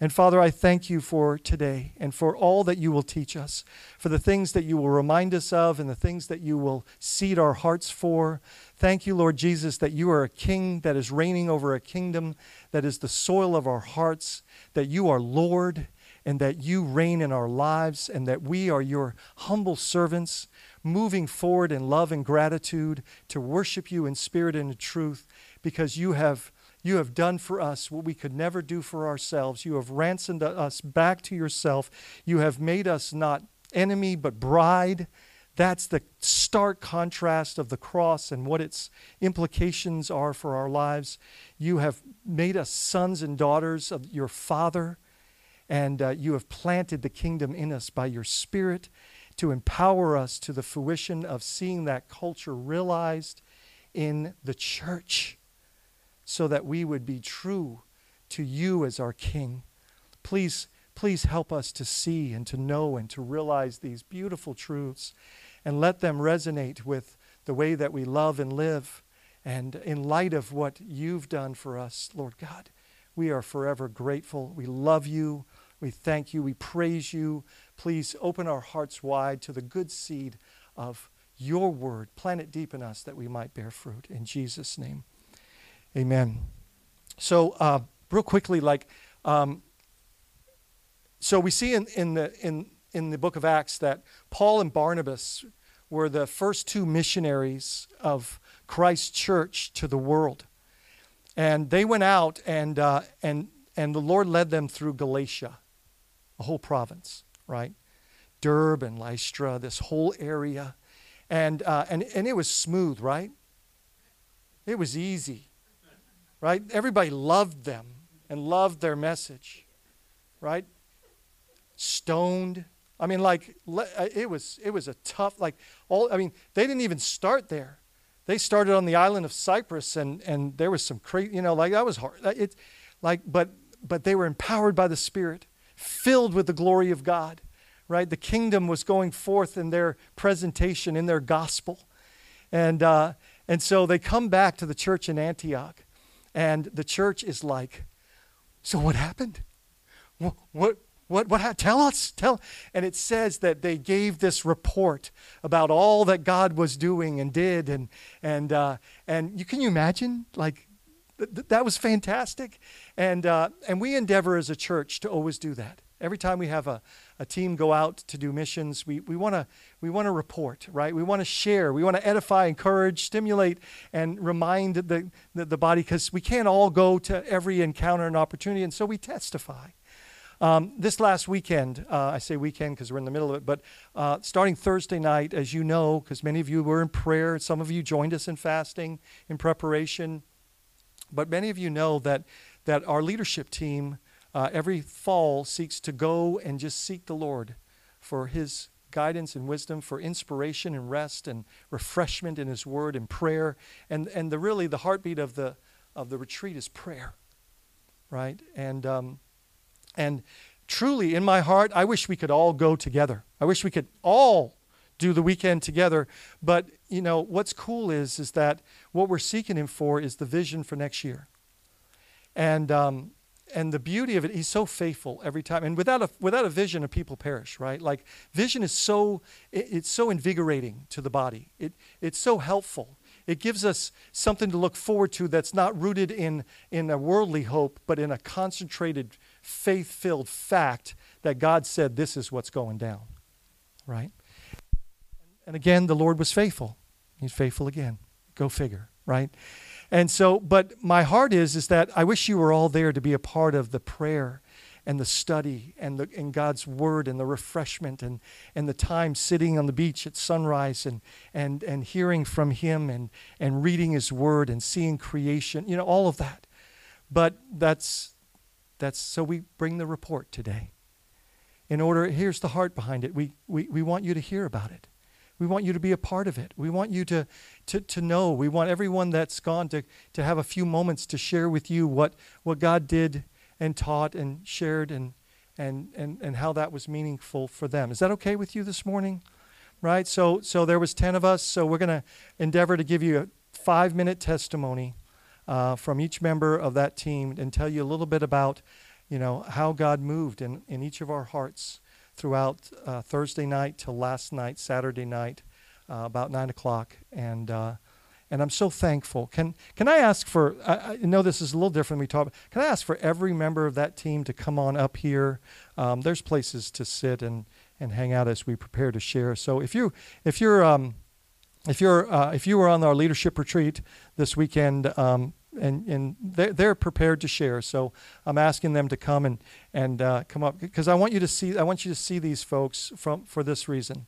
And Father, I thank you for today and for all that you will teach us, for the things that you will remind us of and the things that you will seed our hearts for. Thank you, Lord Jesus, that you are a king that is reigning over a kingdom that is the soil of our hearts, that you are Lord and that you reign in our lives and that we are your humble servants moving forward in love and gratitude to worship you in spirit and in truth because you have you have done for us what we could never do for ourselves. You have ransomed us back to yourself. You have made us not enemy, but bride. That's the stark contrast of the cross and what its implications are for our lives. You have made us sons and daughters of your Father, and uh, you have planted the kingdom in us by your Spirit to empower us to the fruition of seeing that culture realized in the church so that we would be true to you as our King. Please, please help us to see and to know and to realize these beautiful truths and let them resonate with the way that we love and live. And in light of what you've done for us, Lord God, we are forever grateful. We love you. We thank you. We praise you. Please open our hearts wide to the good seed of your word. Plant it deep in us that we might bear fruit. In Jesus' name. Amen. So, uh, real quickly, like, um, so we see in, in, the, in, in the book of Acts that Paul and Barnabas were the first two missionaries of Christ's church to the world. And they went out, and, uh, and, and the Lord led them through Galatia, a whole province, right? Derbe and Lystra, this whole area. And, uh, and, and it was smooth, right? It was easy right? Everybody loved them and loved their message, right? Stoned. I mean, like uh, it was it was a tough like all. I mean, they didn't even start there. They started on the island of Cyprus, and and there was some crazy, you know, like that was hard. It, like, but but they were empowered by the Spirit, filled with the glory of God, right? The kingdom was going forth in their presentation, in their gospel, and uh, and so they come back to the church in Antioch, and the church is like, so what happened? What, what, what, what, tell us, tell. And it says that they gave this report about all that God was doing and did. And, and, uh, and you, can you imagine? Like, th- that was fantastic. And, uh, and we endeavor as a church to always do that. Every time we have a, a team go out to do missions, we, we want to we wanna report, right? We want to share. We want to edify, encourage, stimulate, and remind the, the, the body because we can't all go to every encounter and opportunity, and so we testify. Um, this last weekend, uh, I say weekend because we're in the middle of it, but uh, starting Thursday night, as you know, because many of you were in prayer, some of you joined us in fasting in preparation, but many of you know that, that our leadership team uh, every fall seeks to go and just seek the Lord for His guidance and wisdom, for inspiration and rest and refreshment in His Word and prayer. And, and the really the heartbeat of the, of the retreat is prayer, right? And, um, and truly, in my heart, I wish we could all go together. I wish we could all do the weekend together. But, you know, what's cool is, is that what we're seeking Him for is the vision for next year. And, um, and the beauty of it, he's so faithful every time. And without a without a vision, a people perish, right? Like vision is so it, it's so invigorating to the body. It it's so helpful. It gives us something to look forward to that's not rooted in in a worldly hope, but in a concentrated, faith-filled fact that God said this is what's going down, right? And again, the Lord was faithful. He's faithful again. Go figure, right? And so, but my heart is, is that I wish you were all there to be a part of the prayer and the study and, the, and God's word and the refreshment and, and the time sitting on the beach at sunrise and, and, and hearing from Him and, and reading His word and seeing creation, you know, all of that. But that's, that's so we bring the report today. In order, here's the heart behind it. We, we, we want you to hear about it. We want you to be a part of it. We want you to, to, to know. We want everyone that's gone to, to have a few moments to share with you what, what God did and taught and shared and, and, and, and how that was meaningful for them. Is that okay with you this morning? Right? So, so there was 10 of us, so we're going to endeavor to give you a five-minute testimony uh, from each member of that team and tell you a little bit about, you know, how God moved in, in each of our hearts throughout uh, Thursday night till last night, Saturday night, uh, about nine o'clock, and uh, and I'm so thankful. Can can I ask for? I, I, know this is a little different. Than we talk. Can I ask for every member of that team to come on up here? Um, there's places to sit and and hang out as we prepare to share. So if you if you're um, if you're uh, if you were on our leadership retreat this weekend, um, and and they're, they're prepared to share. So I'm asking them to come and and uh, come up because I want you to see I want you to see these folks from for this reason.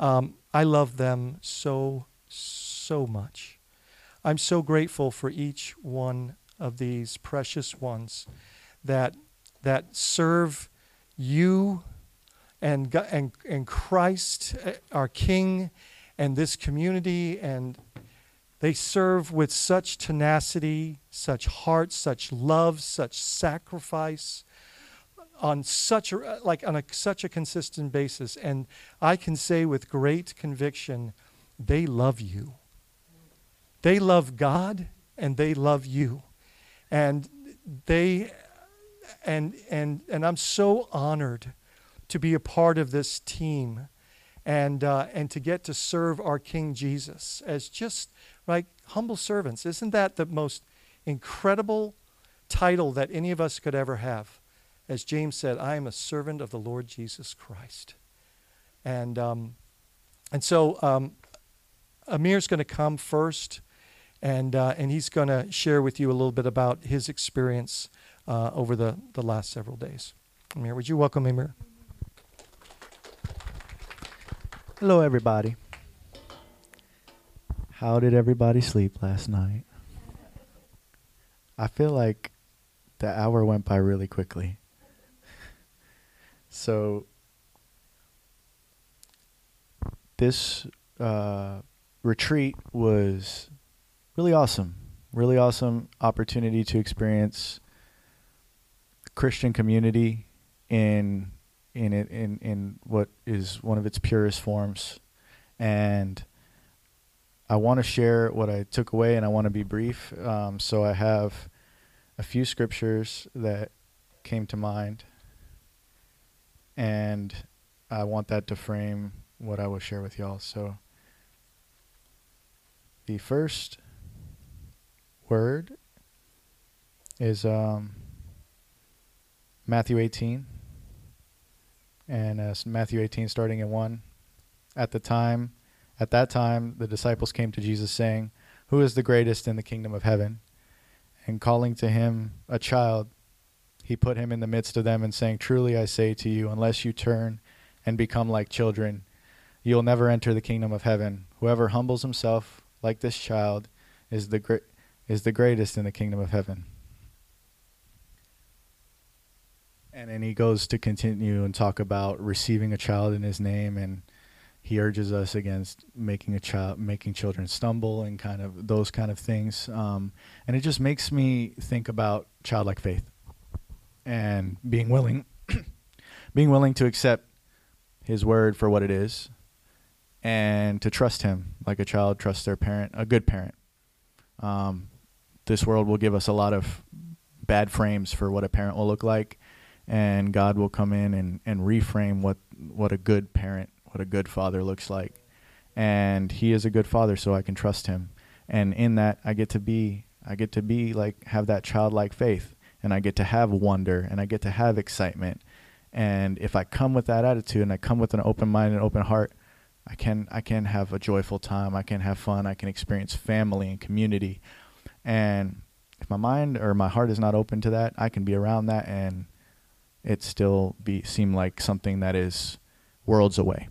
Um, I love them so so much. I'm so grateful for each one of these precious ones that that serve you and and and Christ uh, our King and this community and they serve with such tenacity, such heart, such love, such sacrifice on such a, like on a, such a consistent basis. And I can say with great conviction, they love you. They love God and they love you. And they and and and I'm so honored to be a part of this team and uh, and to get to serve our King Jesus as just like humble servants. Isn't that the most incredible title that any of us could ever have? As James said, I am a servant of the Lord Jesus Christ. And, um, and so um, Amir's going to come first, and, uh, and he's going to share with you a little bit about his experience uh, over the, the last several days. Amir, would you welcome Amir? Hello, everybody. How did everybody sleep last night? I feel like the hour went by really quickly. So, this uh, retreat was really awesome. Really awesome opportunity to experience Christian community in in it in in what is one of its purest forms, and I want to share what I took away, and I want to be brief. Um, so I have a few scriptures that came to mind, and I want that to frame what I will share with y'all. So the first word is um, Matthew 18, and uh, Matthew 18, starting at 1. At the time, at that time, the disciples came to Jesus, saying, Who is the greatest in the kingdom of heaven? And calling to him a child, he put him in the midst of them, and saying, Truly I say to you, unless you turn and become like children, you will never enter the kingdom of heaven. Whoever humbles himself like this child is the, is the greatest in the kingdom of heaven. And then he goes to continue and talk about receiving a child in his name and he urges us against making a child making children stumble and kind of those kind of things. Um, and it just makes me think about childlike faith and being willing being willing to accept his word for what it is and to trust him like a child trusts their parent a good parent. Um, this world will give us a lot of bad frames for what a parent will look like and god will come in and, and reframe what what a good parent what a good father looks like. And he is a good father, so I can trust him. And in that, I get to be, I get to be like, have that childlike faith. And I get to have wonder and I get to have excitement. And if I come with that attitude and I come with an open mind and open heart, I can I can have a joyful time. I can have fun. I can experience family and community. And if my mind or my heart is not open to that, I can be around that and it still be seem like something that is worlds away.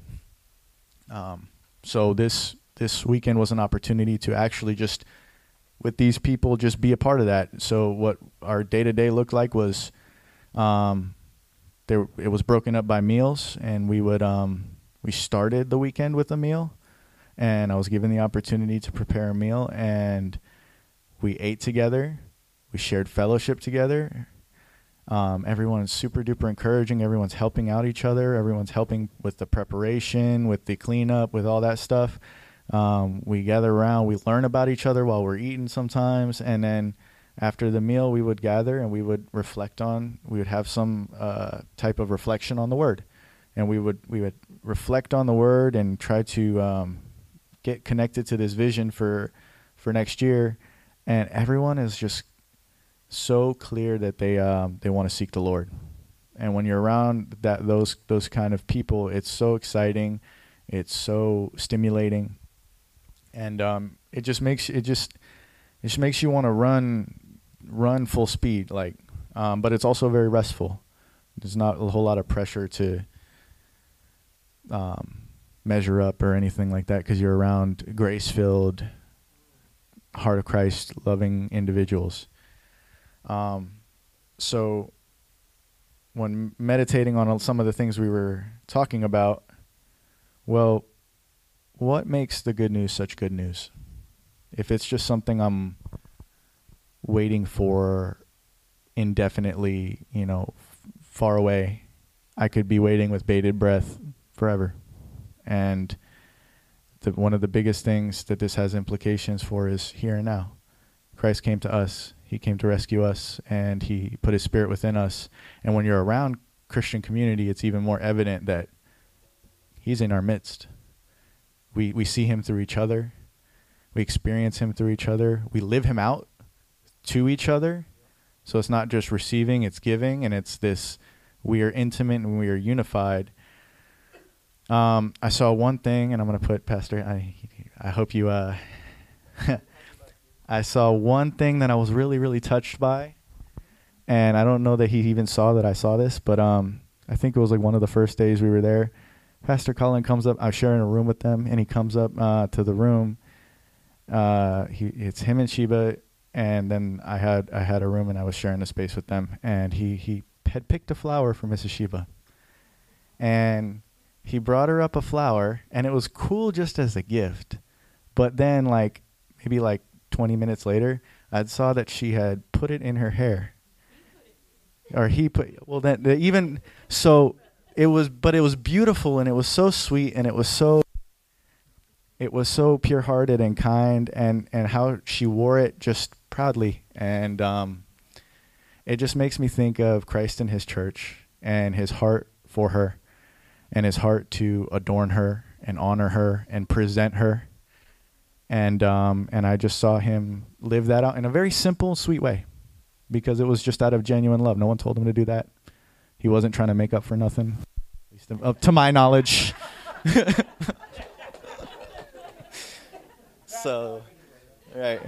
Um, so this this weekend was an opportunity to actually just with these people just be a part of that. So what our day to day looked like was um, there it was broken up by meals, and we would um, we started the weekend with a meal. and I was given the opportunity to prepare a meal, and we ate together. We shared fellowship together. Um, everyone's super duper encouraging. Everyone's helping out each other. Everyone's helping with the preparation, with the cleanup, with all that stuff. Um, we gather around. We learn about each other while we're eating sometimes, and then after the meal, we would gather and we would reflect on. We would have some uh, type of reflection on the word, and we would we would reflect on the word and try to um, get connected to this vision for for next year. And everyone is just so clear that they um, they want to seek the Lord. And when you're around that those those kind of people, it's so exciting, it's so stimulating, and um, it just makes it just it just makes you want to run run full speed. Like, um, but it's also very restful. There's not a whole lot of pressure to um, measure up or anything like that because you're around grace filled, heart of Christ loving individuals. Um, so when meditating on some of the things we were talking about, well, what makes the good news such good news? If it's just something I'm waiting for indefinitely, you know, f- far away, I could be waiting with bated breath forever. And the, one of the biggest things that this has implications for is here and now. Christ came to us he came to rescue us and he put his spirit within us. And when you're around Christian community, it's even more evident that he's in our midst. We we see him through each other. We experience him through each other. We live him out to each other. So it's not just receiving, it's giving and it's this we are intimate and we are unified. Um, I saw one thing, and I'm going to put Pastor. I I hope you uh, I saw one thing that I was really, really touched by. And I don't know that he even saw that I saw this, but um, I think it was like one of the first days we were there. Pastor Colin comes up. I was sharing a room with them, and he comes up uh, to the room. Uh, he it's him and Sheba, and then I had I had a room, and I was sharing the space with them. And he he had picked a flower for Mrs. Sheba, and he brought her up a flower, and it was cool just as a gift. But then, like maybe like 20 minutes later, I saw that she had put it in her hair. Or he put, well, then even, so it was, but it was beautiful and it was so sweet and it was so, it was so pure hearted and kind and, and how she wore it just proudly. And um, it just makes me think of Christ and his church and his heart for her and his heart to adorn her and honor her and present her and um, and I just saw him live that out in a very simple, sweet way, because it was just out of genuine love. No one told him to do that. He wasn't trying to make up for nothing, at least up to my knowledge. so, right.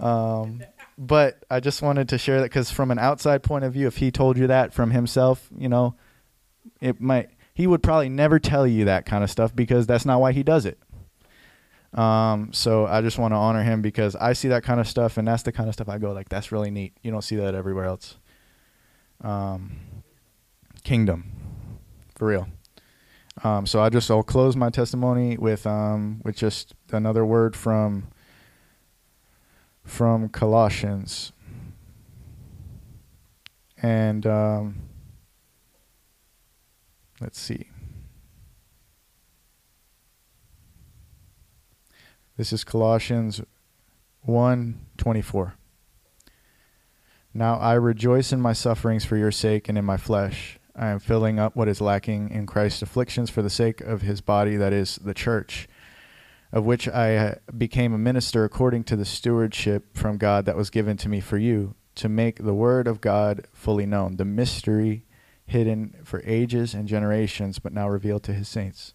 Um, but I just wanted to share that because from an outside point of view, if he told you that from himself, you know, it might he would probably never tell you that kind of stuff because that's not why he does it. Um, so I just want to honor him because I see that kind of stuff, and that's the kind of stuff I go like, that's really neat. You don't see that everywhere else. Um, kingdom, for real. Um, so I just I'll close my testimony with um with just another word from from Colossians, and um, let's see. This is Colossians 1:24. Now I rejoice in my sufferings for your sake and in my flesh. I am filling up what is lacking in Christ's afflictions for the sake of his body that is the church, of which I uh, became a minister according to the stewardship from God that was given to me for you, to make the word of God fully known, the mystery hidden for ages and generations but now revealed to his saints.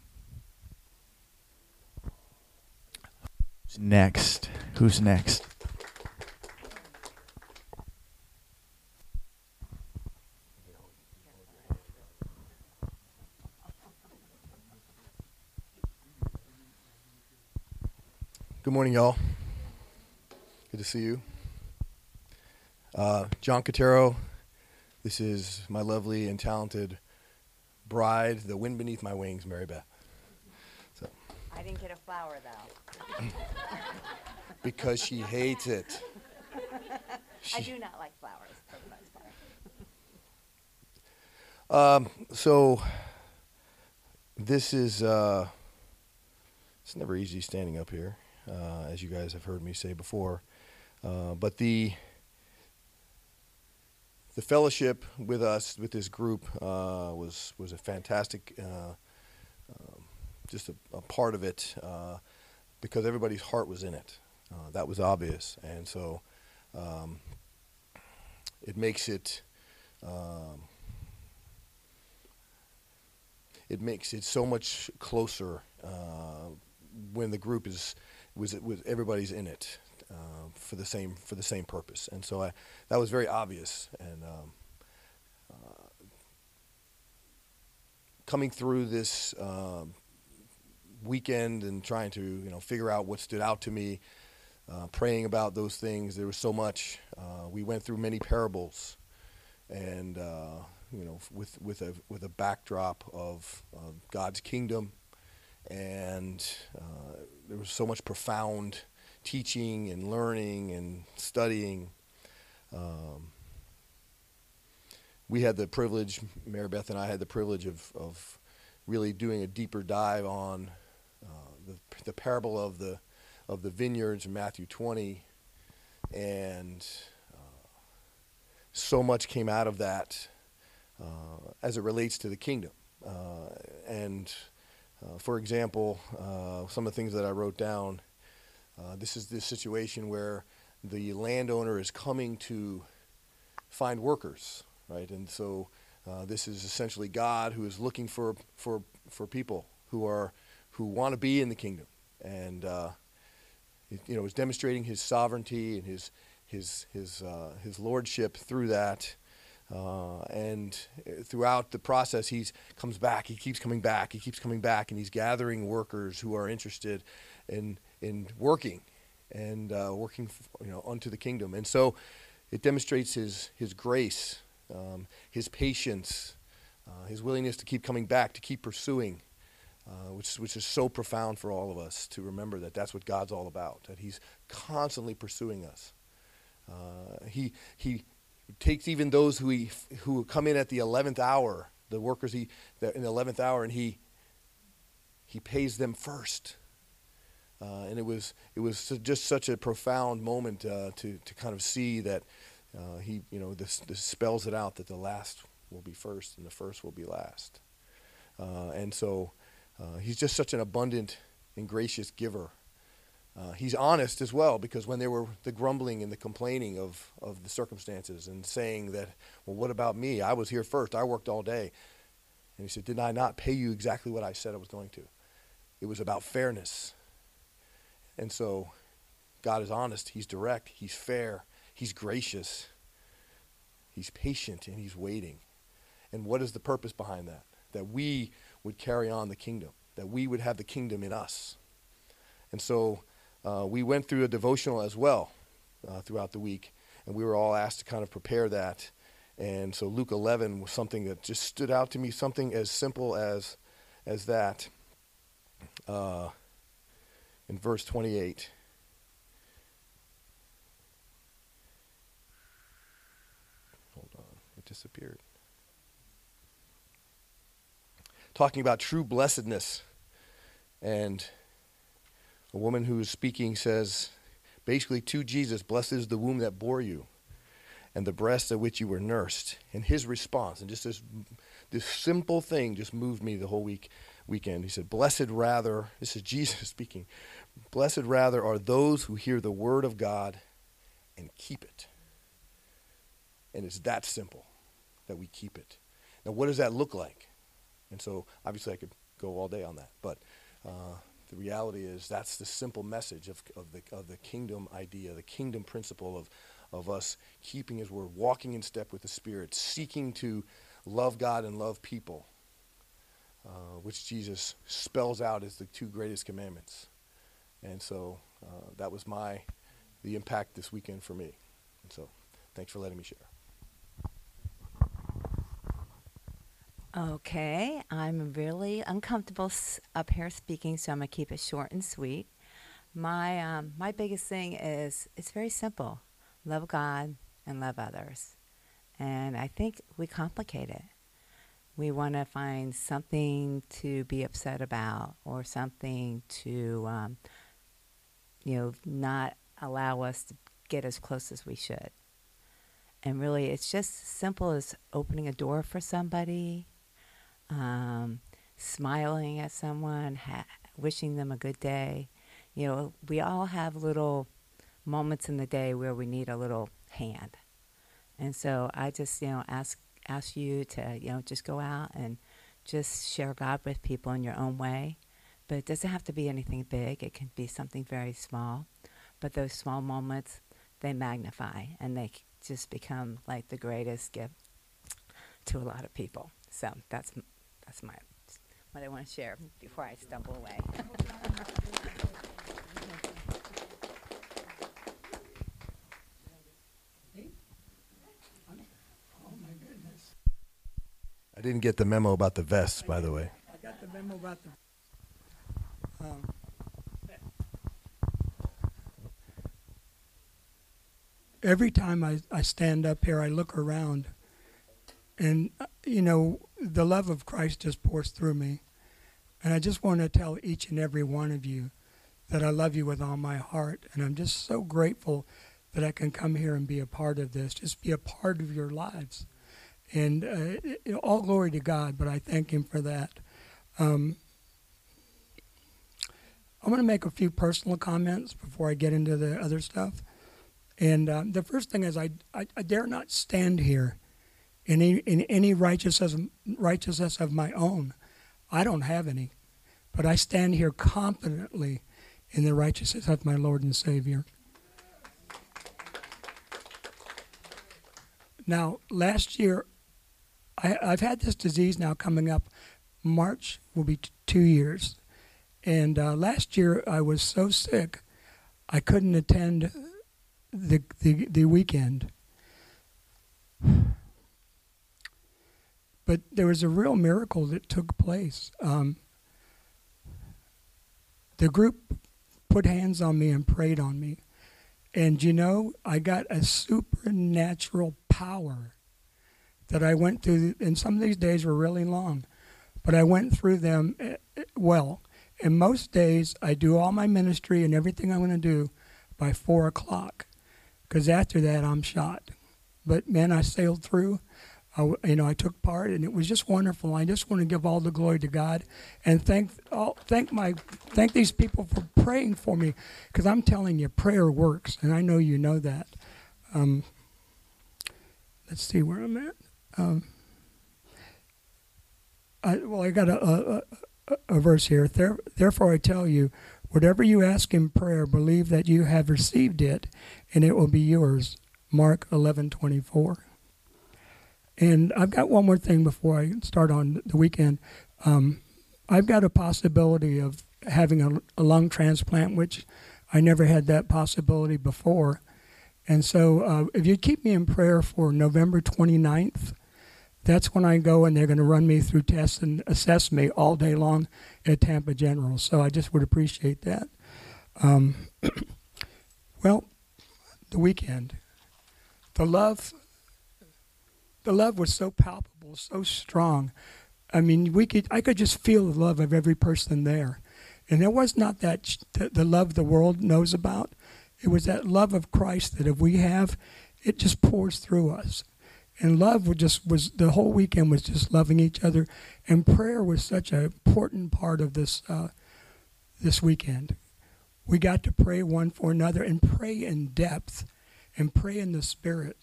Next. Who's next? Good morning, y'all. Good to see you. Uh, John Cotero, this is my lovely and talented bride, the wind beneath my wings, Mary Beth. I didn't get a flower though. because she hates it. I do not like flowers. for the most part. Um, so, this is, uh, it's never easy standing up here, uh, as you guys have heard me say before. Uh, but the, the fellowship with us, with this group, uh, was was a fantastic, uh, just a, a part of it, uh, because everybody's heart was in it. Uh, that was obvious, and so um, it makes it. Um, it makes it so much closer uh, when the group is was with everybody's in it uh, for the same for the same purpose, and so I, that was very obvious. And um, uh, coming through this um, weekend and trying to you know figure out what stood out to me, uh, praying about those things, there was so much. Uh, we went through many parables, and uh, you know with with a with a backdrop of God's kingdom, and uh, there was so much profound teaching and learning and studying. Um, we had the privilege, Mary Beth and I had the privilege of, of really doing a deeper dive on the, the parable of the of the vineyards in Matthew 20, and uh, so much came out of that uh, as it relates to the kingdom. Uh, and uh, for example, uh, some of the things that I wrote down uh, this is this situation where the landowner is coming to find workers, right? And so uh, this is essentially God who is looking for for for people who are who want to be in the kingdom, and uh, you know is demonstrating His sovereignty and His His His uh, His lordship through that. Uh, and throughout the process, he comes back. He keeps coming back. He keeps coming back, and he's gathering workers who are interested in in working and uh, working you know unto the kingdom. And so it demonstrates his his grace, um, his patience, uh, his willingness to keep coming back, to keep pursuing, uh, which which is so profound for all of us to remember that that's what God's all about. That He's constantly pursuing us. Uh, he he takes even those who he who come in at the eleventh hour, the workers he in the eleventh hour, and he he pays them first. Uh, and it was it was just such a profound moment uh, to to kind of see that uh, he you know this this spells it out that the last will be first and the first will be last, uh, and so uh, he's just such an abundant and gracious giver. Uh, he's honest as well because when there were the grumbling and the complaining of, of the circumstances and saying that, well, what about me? I was here first. I worked all day. And he said, Did I not pay you exactly what I said I was going to? It was about fairness and so God is honest, He's direct, He's fair, He's gracious, He's patient, and He's waiting. And what is the purpose behind that? That we would carry on the kingdom, that we would have the kingdom in us. And so uh, we went through a devotional as well uh, throughout the week, and we were all asked to kind of prepare that. And so Luke 11 was something that just stood out to me, something as simple as as that. Uh, in verse 28. Hold on, it disappeared. Talking about true blessedness. And a woman who is speaking says, basically to Jesus, Blessed is the womb that bore you and the breast at which you were nursed. And his response, and just this, this simple thing just moved me the whole week weekend. He said, Blessed rather, this is Jesus speaking, Blessed rather are those who hear the word of God and keep it. And it's that simple that we keep it. Now, what does that look like? And so, obviously, I could go all day on that, but uh, the reality is that's the simple message of, of, the, of the kingdom idea, the kingdom principle of, of us keeping His word, walking in step with the Spirit, seeking to love God and love people, uh, which Jesus spells out as the two greatest commandments. And so uh, that was my the impact this weekend for me. And so thanks for letting me share. Okay, I'm really uncomfortable up here speaking, so I'm gonna keep it short and sweet. My um, my biggest thing is it's very simple: love God and love others. And I think we complicate it. We want to find something to be upset about, or something to, um, you know, not allow us to get as close as we should. And really, it's just simple as opening a door for somebody, um, smiling at someone, ha- wishing them a good day. You know, we all have little moments in the day where we need a little hand. And so I just, you know, ask ask you to, you know, just go out and just share God with people in your own way. But it doesn't have to be anything big. It can be something very small. But those small moments, they magnify and they just become like the greatest gift to a lot of people. So that's that's my what I want to share before I stumble away. I didn't get the memo about the vests, by the way. I got the memo about the, um, every time I, I stand up here, I look around, and, uh, you know, the love of Christ just pours through me. And I just want to tell each and every one of you that I love you with all my heart. And I'm just so grateful that I can come here and be a part of this, just be a part of your lives. And uh, all glory to God, but I thank Him for that. Um, I'm going to make a few personal comments before I get into the other stuff. And um, the first thing is, I, I, I dare not stand here in any, in any righteousness, righteousness of my own. I don't have any. But I stand here confidently in the righteousness of my Lord and Savior. Now, last year, I, I've had this disease now coming up. March will be t- two years. And uh, last year, I was so sick, I couldn't attend the, the, the weekend. But there was a real miracle that took place. Um, the group put hands on me and prayed on me. And you know, I got a supernatural power that I went through, and some of these days were really long, but I went through them eh, eh, well. And most days, I do all my ministry and everything I'm going to do by four o'clock, because after that, I'm shot. But man, I sailed through. I, you know, I took part, and it was just wonderful. I just want to give all the glory to God, and thank all, thank my thank these people for praying for me, because I'm telling you, prayer works, and I know you know that. Um, let's see where I'm at. Um, I, well, I got a, a, a, a verse here. There, Therefore, I tell you, whatever you ask in prayer, believe that you have received it, and it will be yours. Mark eleven twenty four. And I've got one more thing before I start on the weekend. Um, I've got a possibility of having a, a lung transplant, which I never had that possibility before. And so, uh, if you keep me in prayer for November 29th, that's when I go and they're going to run me through tests and assess me all day long at Tampa General. So I just would appreciate that. Um, well, the weekend, the love, the love was so palpable, so strong. I mean, we could, I could just feel the love of every person there, and it was not that the, the love the world knows about. It was that love of Christ that if we have, it just pours through us. And love was just was the whole weekend was just loving each other. And prayer was such an important part of this uh, this weekend. We got to pray one for another and pray in depth and pray in the spirit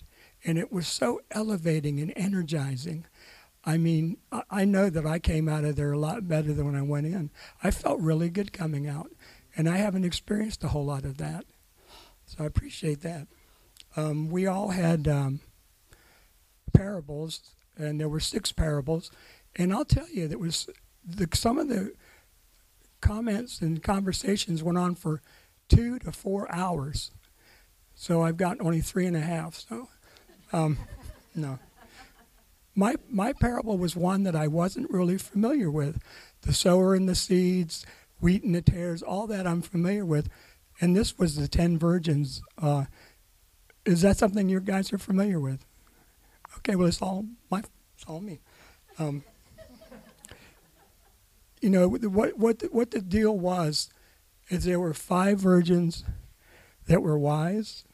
and it was so elevating and energizing I mean, I, know that I came out of there a lot better than when I went in. I felt really good coming out, and I haven't experienced a whole lot of that. So I appreciate that. Um, we all had um, parables, and there were six parables, and I'll tell you, that was the, some of the comments and conversations went on for two to four hours. So I've got only three and a half. So, um, no. My my parable was one that I wasn't really familiar with. The sower and the seeds, wheat and the tares, all that I'm familiar with. And this was the ten virgins. Uh, is that something you guys are familiar with? Okay, well it's all my it's all me. Um, you know what what the, what the deal was is there were five virgins that were wise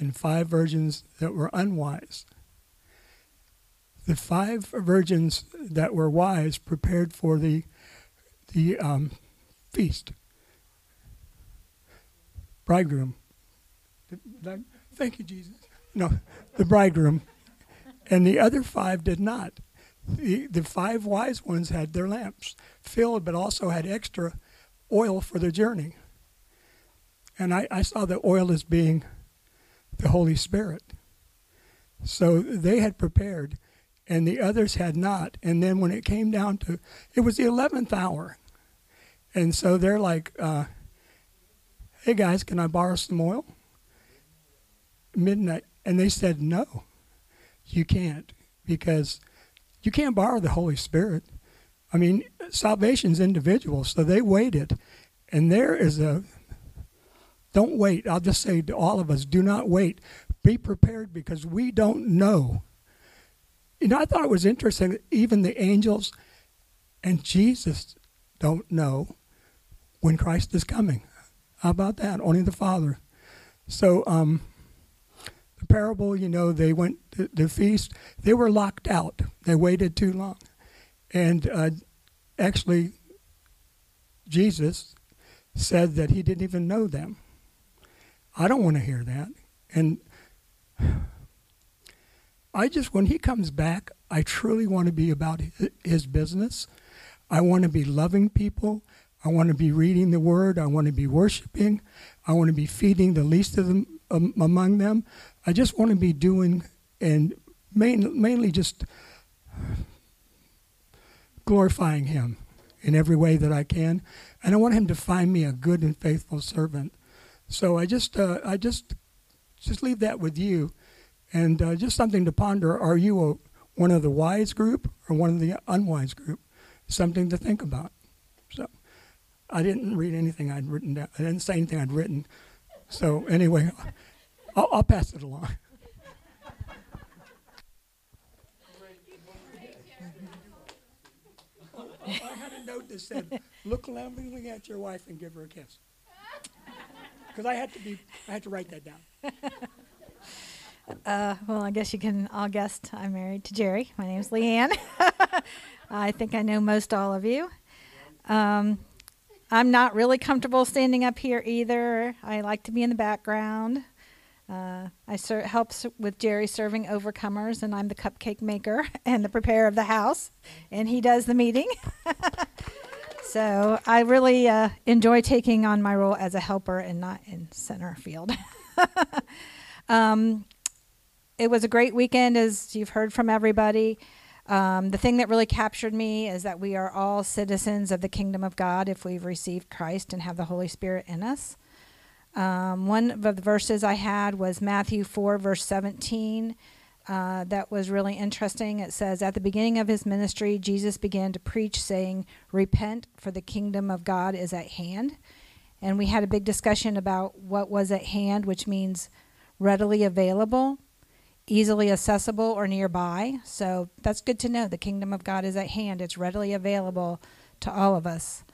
and five virgins that were unwise. The five virgins that were wise prepared for the the um, feast. Bridegroom. Thank you, Jesus. No, the bridegroom. And the other five did not. The, the five wise ones had their lamps filled, but also had extra oil for the journey. And I, I saw the oil as being the Holy Spirit. So they had prepared, and the others had not. And then when it came down to, it was the 11th hour. And so they're like, uh, hey guys, can I borrow some oil? Midnight. And they said, no, you can't, because you can't borrow the Holy Spirit. I mean, salvation's individual, so they waited. And there is a don't wait. I'll just say to all of us, do not wait. Be prepared because we don't know. You know, I thought it was interesting that even the angels and Jesus don't know when Christ is coming. How about that? Only the Father. So, um, the parable, you know, they went to the feast. They were locked out. They waited too long. And uh, actually, Jesus said that he didn't even know them. I don't want to hear that. And I just, when he comes back, I truly want to be about his business. I want to be loving people. I want to be reading the word. I want to be worshiping. I want to be feeding the least of them um, among them. I just want to be doing and main, mainly just glorifying him in every way that I can. And I want him to find me a good and faithful servant. So I just, uh, I just, just leave that with you, and uh, just something to ponder. Are you a, one of the wise group or one of the unwise group? Something to think about. So I didn't read anything I'd written down. I didn't say anything I'd written. So anyway, I'll, I'll pass it along. I had a note that said, "Look lovingly at your wife and give her a kiss." Because I had to be, I had to write that down. Uh, well, I guess you can all guess I'm married to Jerry. My name's Leanne. I think I know most all of you. Um, I'm not really comfortable standing up here either. I like to be in the background. Uh, I ser- help with Jerry serving overcomers, and I'm the cupcake maker and the preparer of the house, and he does the meeting. so I really uh, enjoy taking on my role as a helper and not in center field. um, it was a great weekend, as you've heard from everybody. Um, the thing that really captured me is that we are all citizens of the kingdom of God if we've received Christ and have the Holy Spirit in us. Um, one of the verses I had was Matthew 4, verse 17. Uh, that was really interesting. It says, At the beginning of his ministry, Jesus began to preach, saying, Repent, for the kingdom of God is at hand. And we had a big discussion about what was at hand, which means readily available, easily accessible, or nearby. So that's good to know. The kingdom of God is at hand, it's readily available to all of us.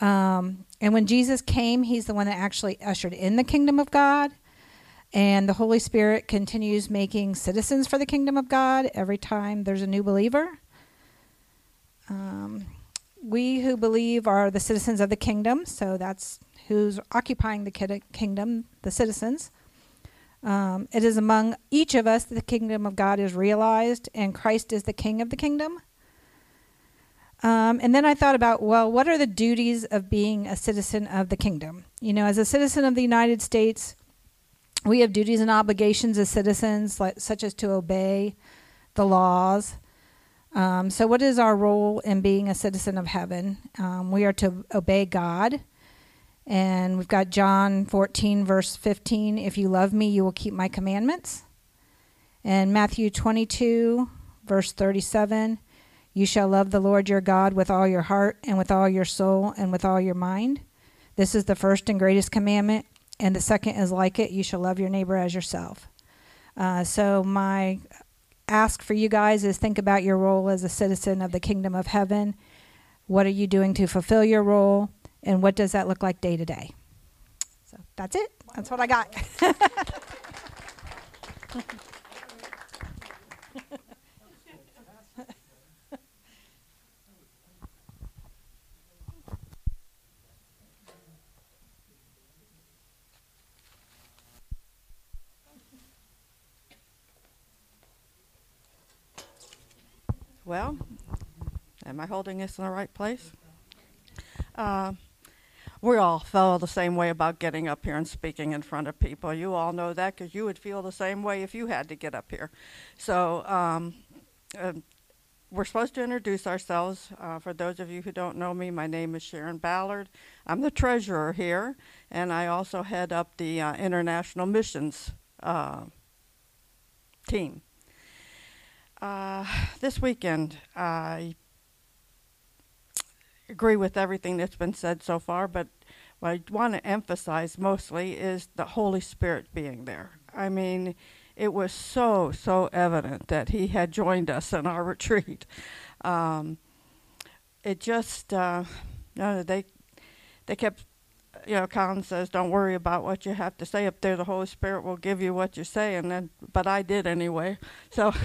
Um, and when Jesus came, he's the one that actually ushered in the kingdom of God. And the Holy Spirit continues making citizens for the kingdom of God every time there's a new believer. Um, we who believe are the citizens of the kingdom, so that's who's occupying the kingdom, the citizens. Um, it is among each of us that the kingdom of God is realized, and Christ is the king of the kingdom. Um, and then I thought about, well, what are the duties of being a citizen of the kingdom? You know, as a citizen of the United States, we have duties and obligations as citizens, like, such as to obey the laws. Um, so, what is our role in being a citizen of heaven? Um, we are to obey God. And we've got John 14, verse 15 If you love me, you will keep my commandments. And Matthew 22, verse 37 You shall love the Lord your God with all your heart, and with all your soul, and with all your mind. This is the first and greatest commandment. And the second is like it you shall love your neighbor as yourself. Uh, so, my ask for you guys is think about your role as a citizen of the kingdom of heaven. What are you doing to fulfill your role? And what does that look like day to day? So that's it. That's what I got. Well, am I holding this in the right place? Uh, we all feel the same way about getting up here and speaking in front of people. You all know that because you would feel the same way if you had to get up here. So, um, uh, we're supposed to introduce ourselves. Uh, for those of you who don't know me, my name is Sharon Ballard. I'm the treasurer here, and I also head up the uh, international missions uh, team. Uh, this weekend, I agree with everything that's been said so far, but what I want to emphasize mostly is the Holy Spirit being there. I mean, it was so, so evident that He had joined us in our retreat. Um, it just, uh, no, they, they kept, you know, Colin says, don't worry about what you have to say up there. The Holy Spirit will give you what you say, and then, but I did anyway. So.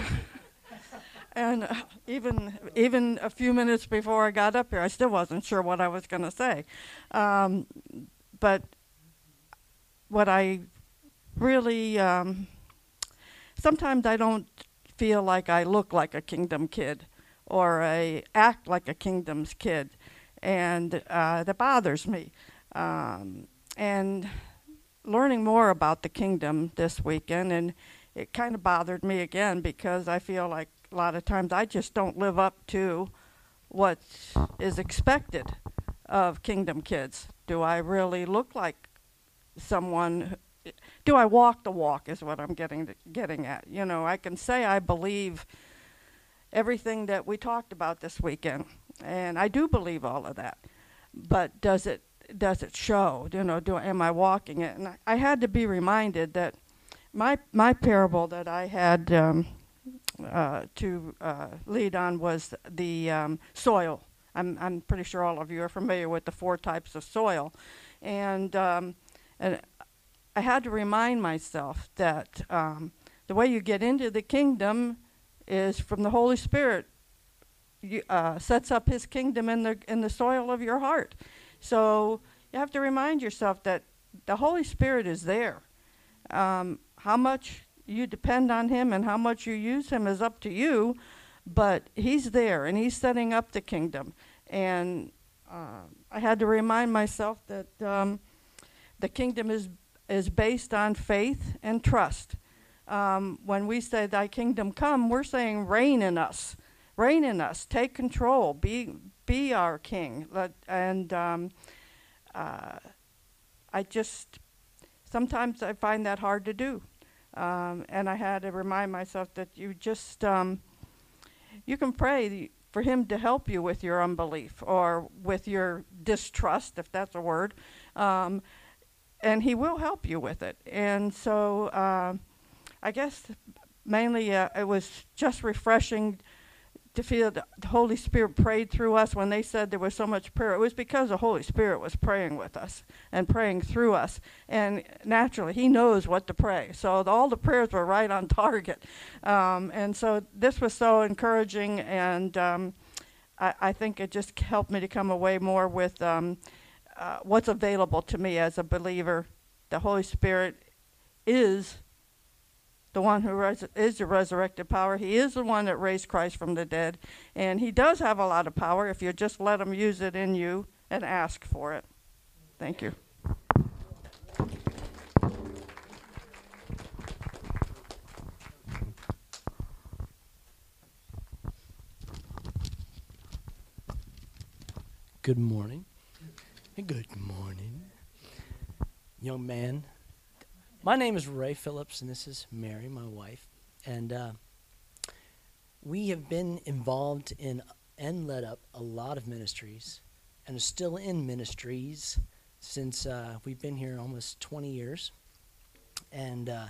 And uh, even even a few minutes before I got up here, I still wasn't sure what I was going to say. Um, but what I really um, sometimes I don't feel like I look like a kingdom kid or I act like a kingdom's kid, and uh, that bothers me. Um, and learning more about the kingdom this weekend, and it kind of bothered me again because I feel like a lot of times I just don't live up to what is expected of kingdom kids. Do I really look like someone? Do I walk the walk? Is what I'm getting getting at. You know, I can say I believe everything that we talked about this weekend, and I do believe all of that. But does it does it show? You know, do am I walking it? And I, I had to be reminded that my my parable that I had. Um, uh, to uh, lead on was the um, soil. I'm, I'm pretty sure all of you are familiar with the four types of soil. And, um, and I had to remind myself that um, the way you get into the kingdom is from the Holy Spirit. You, uh, sets up His kingdom in the in the soil of your heart. So you have to remind yourself that the Holy Spirit is there. Um, how much you depend on him and how much you use him is up to you, but he's there and he's setting up the kingdom. And uh, I had to remind myself that um, the kingdom is is based on faith and trust. Um, when we say "Thy kingdom come," we're saying reign in us, reign in us, take control, be be our king. Let, and um, uh, I just sometimes I find that hard to do. Um, and I had to remind myself that you just, um, you can pray for Him to help you with your unbelief or with your distrust, if that's a word. Um, and He will help you with it. And so uh, I guess mainly uh, it was just refreshing to feel the Holy Spirit prayed through us when they said there was so much prayer. It was because the Holy Spirit was praying with us and praying through us. And naturally, He knows what to pray. So all the prayers were right on target. Um, and so this was so encouraging, and um, I, I, think it just helped me to come away more with um, uh, what's available to me as a believer. The Holy Spirit is the one who res- is the resurrected power. He is the one that raised Christ from the dead. And He does have a lot of power if you just let Him use it in you and ask for it. Thank you. Good morning. Good morning. Young man. My name is Ray Phillips, and this is Mary, my wife. And uh, we have been involved in and led up a lot of ministries and are still in ministries since uh, we've been here almost 20 years. And uh,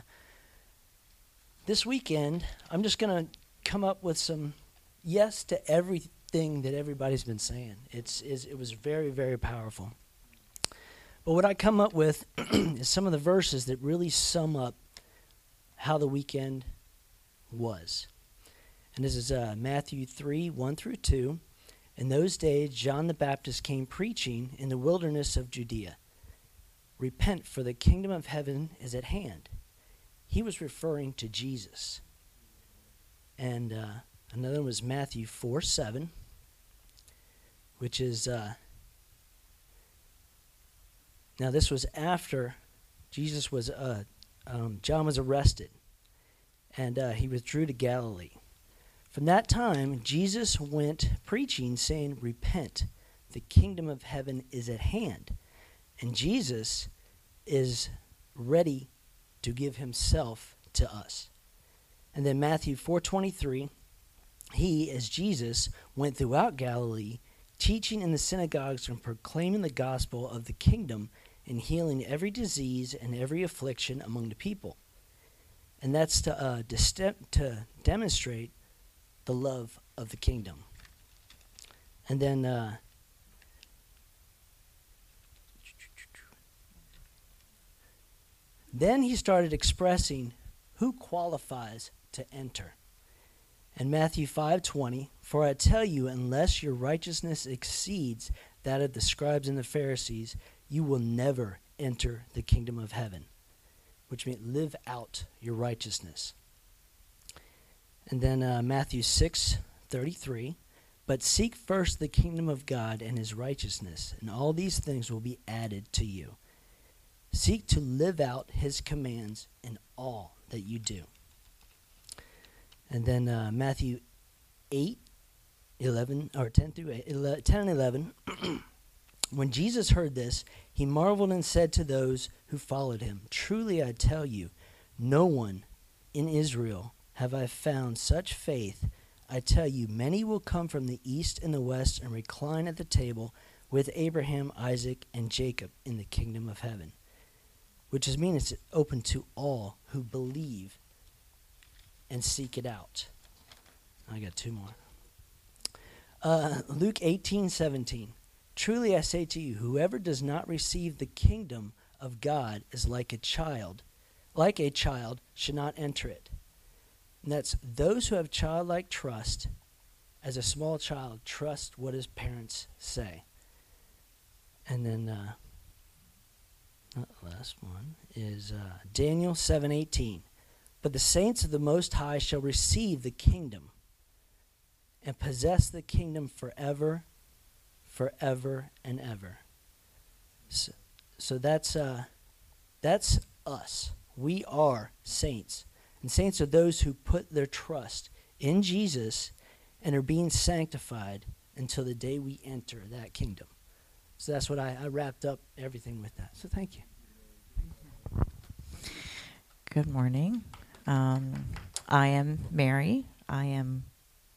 this weekend, I'm just going to come up with some yes to everything that everybody's been saying. It's, is, it was very, very powerful. But what I come up with is some of the verses that really sum up how the weekend was. And this is uh, Matthew 3 1 through 2. In those days, John the Baptist came preaching in the wilderness of Judea Repent, for the kingdom of heaven is at hand. He was referring to Jesus. And uh, another one was Matthew 4 7 which is uh, now this was after Jesus was uh, um, John was arrested, and uh, he withdrew to Galilee. From that time, Jesus went preaching, saying, "Repent, the kingdom of heaven is at hand," and Jesus is ready to give Himself to us. And then Matthew four twenty three, he as Jesus went throughout Galilee teaching in the synagogues and proclaiming the gospel of the kingdom and healing every disease and every affliction among the people. And that's to, uh, to demonstrate the love of the kingdom. And then uh, then he started expressing who qualifies to enter. And Matthew 5:20, "For I tell you, unless your righteousness exceeds that of the scribes and the Pharisees, you will never enter the kingdom of heaven." Which means live out your righteousness. And then uh, Matthew 6:33, "But seek first the kingdom of God and his righteousness, and all these things will be added to you." Seek to live out his commands in all that you do. And then uh, Matthew 8, 11, or 10 through 8, 11, 10 and 11. when Jesus heard this, he marveled and said to those who followed him, Truly I tell you, no one in Israel have I found such faith. I tell you, many will come from the east and the west and recline at the table with Abraham, Isaac, and Jacob in the kingdom of heaven. Which is mean it's open to all who believe and seek it out. I got two more. Uh, Luke 18 17. Truly I say to you, whoever does not receive the kingdom of God is like a child, like a child, should not enter it. And that's those who have childlike trust, as a small child, trust what his parents say. And then, uh, the last one is uh, Daniel 7:18. But the saints of the Most High shall receive the kingdom and possess the kingdom forever, forever and ever. So, so that's uh, that's us. We are saints, and saints are those who put their trust in Jesus and are being sanctified until the day we enter that kingdom. So that's what I, I wrapped up everything with that. So thank you. Good morning. Um, I am Mary. I am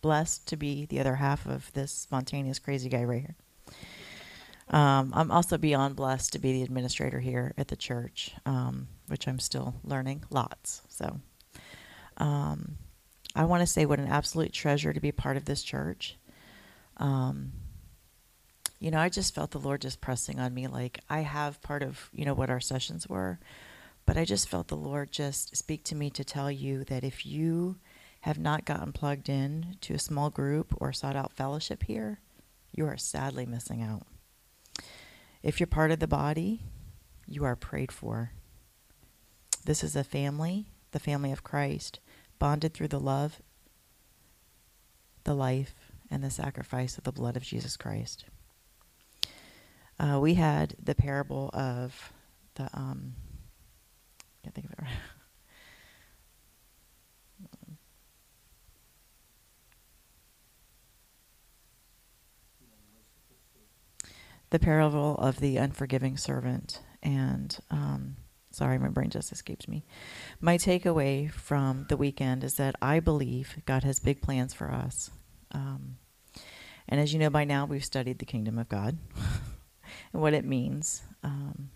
blessed to be the other half of this spontaneous crazy guy right here. Um, I'm also beyond blessed to be the administrator here at the church, um, which I'm still learning lots. So um, I want to say what an absolute treasure to be part of this church. Um, you know, I just felt the Lord just pressing on me. Like I have part of, you know, what our sessions were, but I just felt the Lord just speak to me to tell you that if you have not gotten plugged in to a small group or sought out fellowship here, you are sadly missing out. If you're part of the body, you are prayed for. This is a family. the family of Christ, bonded through the love, the life, and the sacrifice of the blood of Jesus Christ. Uh, we had the parable of the um, can't think of it. The parable of the unforgiving servant. And um, sorry, my brain just escapes me. My takeaway from the weekend is that I believe God has big plans for us. Um, and as you know by now, we've studied the kingdom of God and what it means. Um,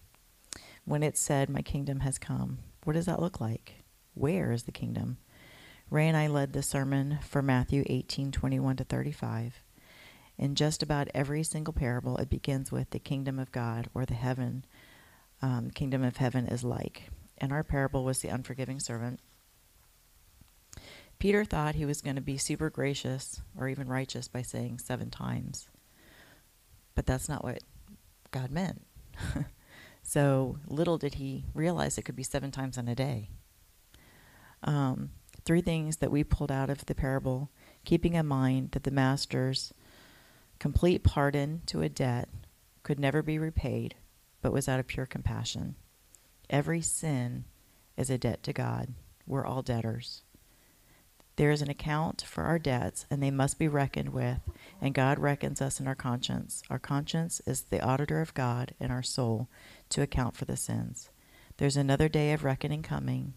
when it said, My kingdom has come, what does that look like? Where is the kingdom? Ray and I led the sermon for Matthew 18 21 to 35. In just about every single parable, it begins with the kingdom of God or the heaven, um, kingdom of heaven is like. And our parable was the unforgiving servant. Peter thought he was going to be super gracious or even righteous by saying seven times. But that's not what God meant. so little did he realize it could be seven times in a day. Um, three things that we pulled out of the parable, keeping in mind that the masters Complete pardon to a debt could never be repaid, but was out of pure compassion. Every sin is a debt to God. We're all debtors. There is an account for our debts, and they must be reckoned with, and God reckons us in our conscience. Our conscience is the auditor of God in our soul to account for the sins. There's another day of reckoning coming,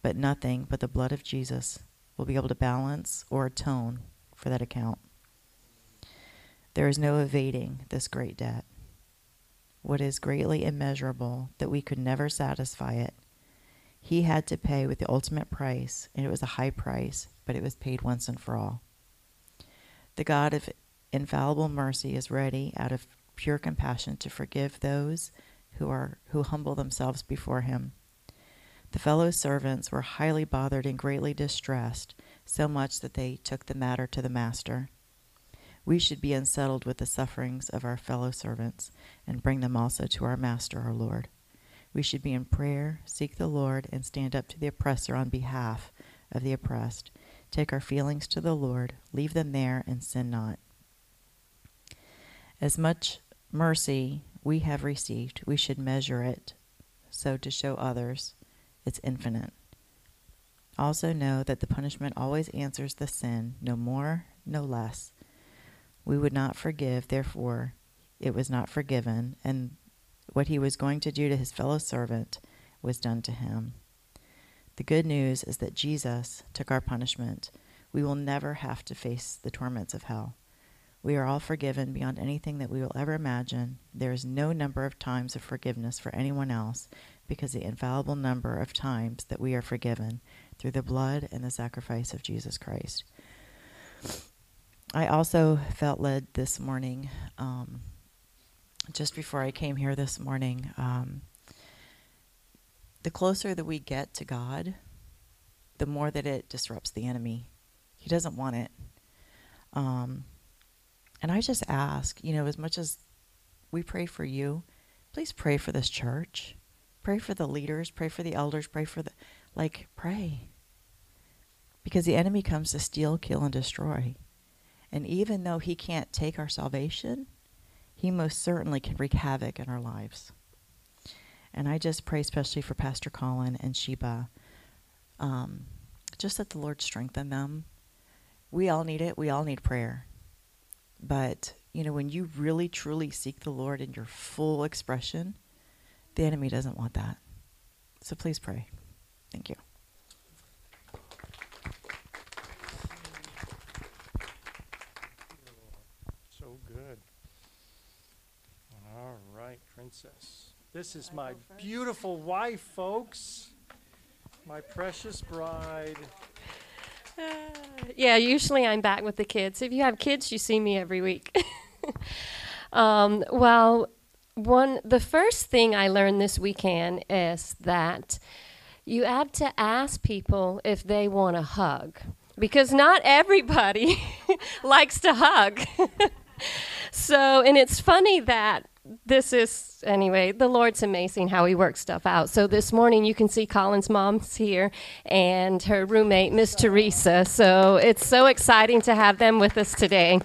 but nothing but the blood of Jesus will be able to balance or atone for that account. There is no evading this great debt. What is greatly immeasurable that we could never satisfy it. He had to pay with the ultimate price, and it was a high price, but it was paid once and for all. The God of infallible mercy is ready, out of pure compassion, to forgive those who are who humble themselves before him. The fellow servants were highly bothered and greatly distressed, so much that they took the matter to the master we should be unsettled with the sufferings of our fellow servants and bring them also to our Master, our Lord. We should be in prayer, seek the Lord, and stand up to the oppressor on behalf of the oppressed. Take our feelings to the Lord, leave them there, and sin not. As much mercy we have received, we should measure it so to show others it's infinite. Also, know that the punishment always answers the sin, no more, no less we would not forgive, therefore it was not forgiven, and what he was going to do to his fellow servant was done to him. The good news is that Jesus took our punishment. We will never have to face the torments of hell. We are all forgiven beyond anything that we will ever imagine. There is no number of times of forgiveness for anyone else because the infallible number of times that we are forgiven through the blood and the sacrifice of Jesus Christ. I also felt led this morning, um, just before I came here this morning. Um, the closer that we get to God, the more that it disrupts the enemy. He doesn't want it. Um, and I just ask, you know, as much as we pray for you, please pray for this church. Pray for the leaders, pray for the elders, pray for the, like, pray. Because the enemy comes to steal, kill, and destroy. And even though he can't take our salvation, he most certainly can wreak havoc in our lives. And I just pray especially for Pastor Colin and Sheba. Um, just that the Lord strengthen them. We all need it. We all need prayer. But, you know, when you really truly seek the Lord in your full expression, the enemy doesn't want that. So please pray. Thank you. Princess. This is my beautiful wife, folks. My precious bride. Uh, yeah, usually I'm back with the kids. If you have kids, you see me every week. um, well, one the first thing I learned this weekend is that you have to ask people if they want a hug because not everybody likes to hug. so, and it's funny that this is anyway the lord's amazing how he works stuff out. So this morning you can see colin's mom's here and her roommate miss teresa. So it's so exciting to have them with us today.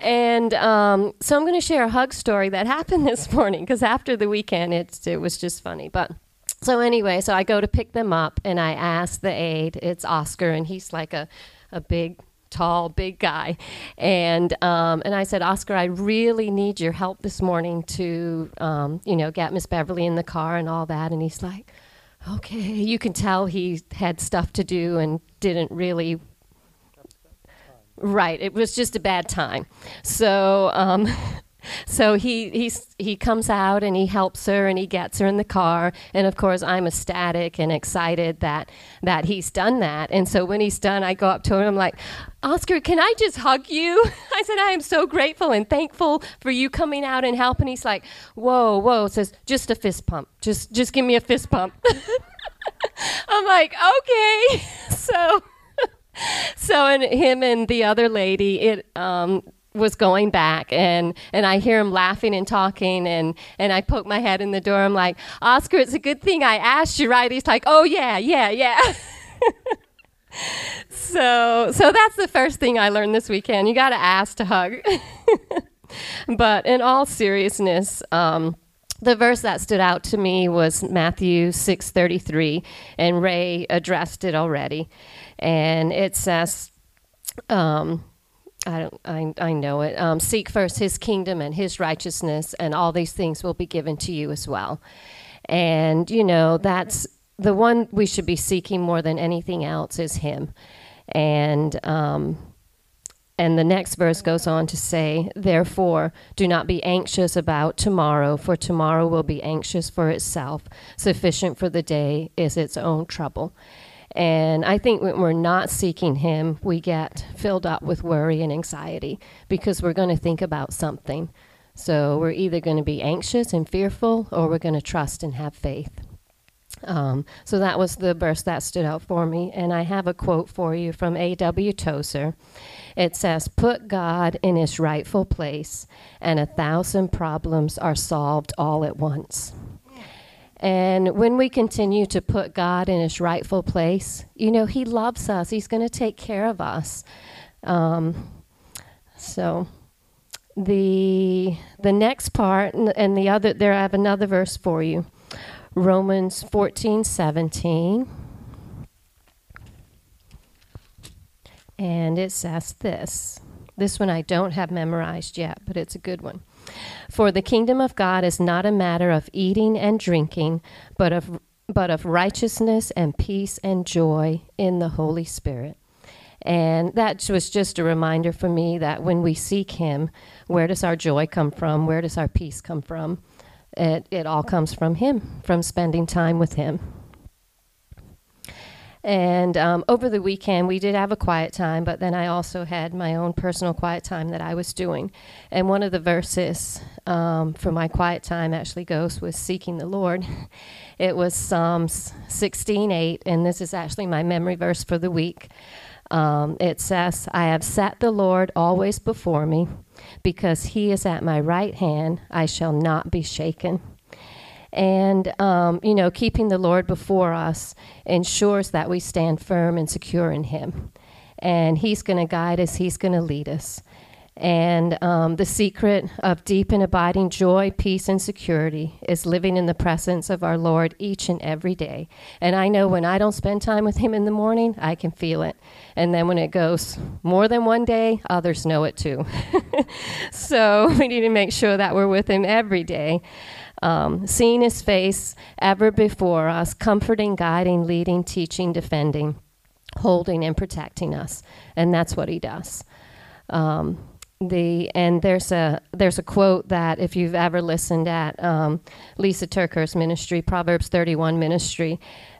And um, so i'm going to share a hug story that happened this morning because after the weekend it, it was just funny. But so anyway so i go to pick them up and i ask the aide it's oscar and he's like a, a big tall, big guy. And um, and I said, Oscar, I really need your help this morning to, um, you know, get Miss Beverly in the car and all that. And he's like, okay. You can tell he had stuff to do and didn't really. Right, it was just a bad time. So um, so he he's, he comes out and he helps her and he gets her in the car. And of course I'm ecstatic and excited that that he's done that. And so when he's done I go up to him I'm like Oscar can I just hug you? I said I am so grateful and thankful for you coming out and helping. He's like whoa whoa. Says just a fist pump. Just just give me a fist pump. I'm like okay. So so and him and the other lady it um was going back and and I hear him laughing and talking and and I poke my head in the door. I'm like, Oscar, it's a good thing I asked you, right? He's like, Oh yeah, yeah, yeah. so so that's the first thing I learned this weekend. You got to ask to hug. but in all seriousness. Um, the verse that stood out to me was Matthew 6:33 and Ray addressed it already and it says um, I don't. I, I know it. Um, Seek first His kingdom and His righteousness, and all these things will be given to you as well. And you know that's the one we should be seeking more than anything else is Him. And um, and the next verse goes on to say, Therefore, do not be anxious about tomorrow, for tomorrow will be anxious for itself. Sufficient for the day is its own trouble. And I think when we're not seeking Him, we get filled up with worry and anxiety because we're going to think about something. So we're either going to be anxious and fearful or we're going to trust and have faith. Um, so that was the verse that stood out for me. And I have a quote for you from A.W. Tozer. It says, Put God in his rightful place, and a thousand problems are solved all at once. And when we continue to put God in his rightful place, you know, he loves us. He's going to take care of us. Um, so the the next part and the other there I have another verse for you. Romans 14, 17. And it says this. This one I don't have memorized yet, but it's a good one. For the kingdom of God is not a matter of eating and drinking, but of but of righteousness and peace and joy in the Holy Spirit. And that was just a reminder for me that when we seek Him, where does our joy come from? Where does our peace come from? It, it all comes from Him, from spending time with Him. And um, over the weekend, we did have a quiet time, but then I also had my own personal quiet time that I was doing. And one of the verses um, for my quiet time actually goes with seeking the Lord. It was Psalms 16:8, and this is actually my memory verse for the week. Um, it says, I have set the Lord always before me, because he is at my right hand, I shall not be shaken. And, um, you know, keeping the Lord before us ensures that we stand firm and secure in Him. And He's going to guide us, He's going to lead us. And um, the secret of deep and abiding joy, peace, and security is living in the presence of our Lord each and every day. And I know when I don't spend time with Him in the morning, I can feel it. And then when it goes more than one day, others know it too. so we need to make sure that we're with Him every day um, seeing his face ever before us, comforting, guiding, leading, teaching, defending, holding, and protecting us. And that's what he does. Um, the and there's a there's a quote that if you've ever listened at um, Lysa TerKeurst's ministry, Proverbs 31 ministry,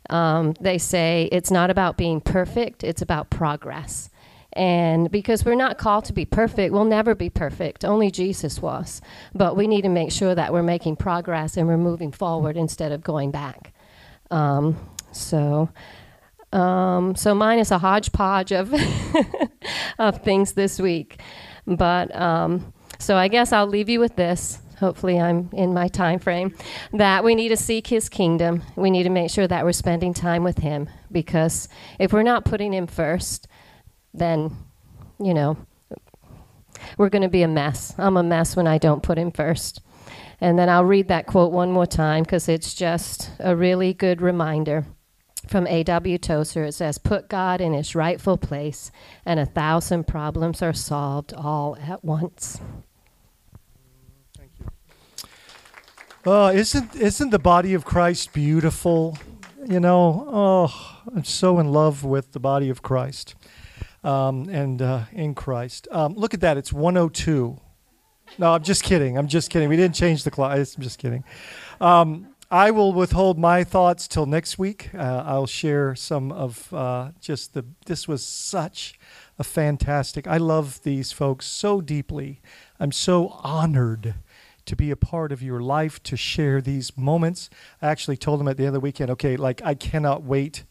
um, they say it's not about being perfect; it's about progress. And because we're not called to be perfect, we'll never be perfect. Only Jesus was. But we need to make sure that we're making progress and we're moving forward instead of going back. Um, so, um, so mine is a hodgepodge of of things this week. But um, so I guess I'll leave you with this. hopefully I'm in my time frame, that we need to seek his kingdom. We need to make sure that we're spending time with him because if we're not putting him first, then, you know, we're going to be a mess. I'm a mess when I don't put him first. And then I'll read that quote one more time because it's just a really good reminder from A.W. Tozer. It says, Put God in his rightful place, and a thousand problems are solved all at once. Thank you. Oh, isn't isn't the body of Christ beautiful? You know, oh, I'm so in love with the body of Christ, um, and uh, in Christ. Um, look at that; it's 102. No, I'm just kidding. I'm just kidding. We didn't change the clock. I'm just kidding. Um, I will withhold my thoughts till next week. Uh, I'll share some of uh, just the. This was such a fantastic. I love these folks so deeply. I'm so honored to be a part of your life, to share these moments. I actually told them at the the weekend, okay, like I cannot wait.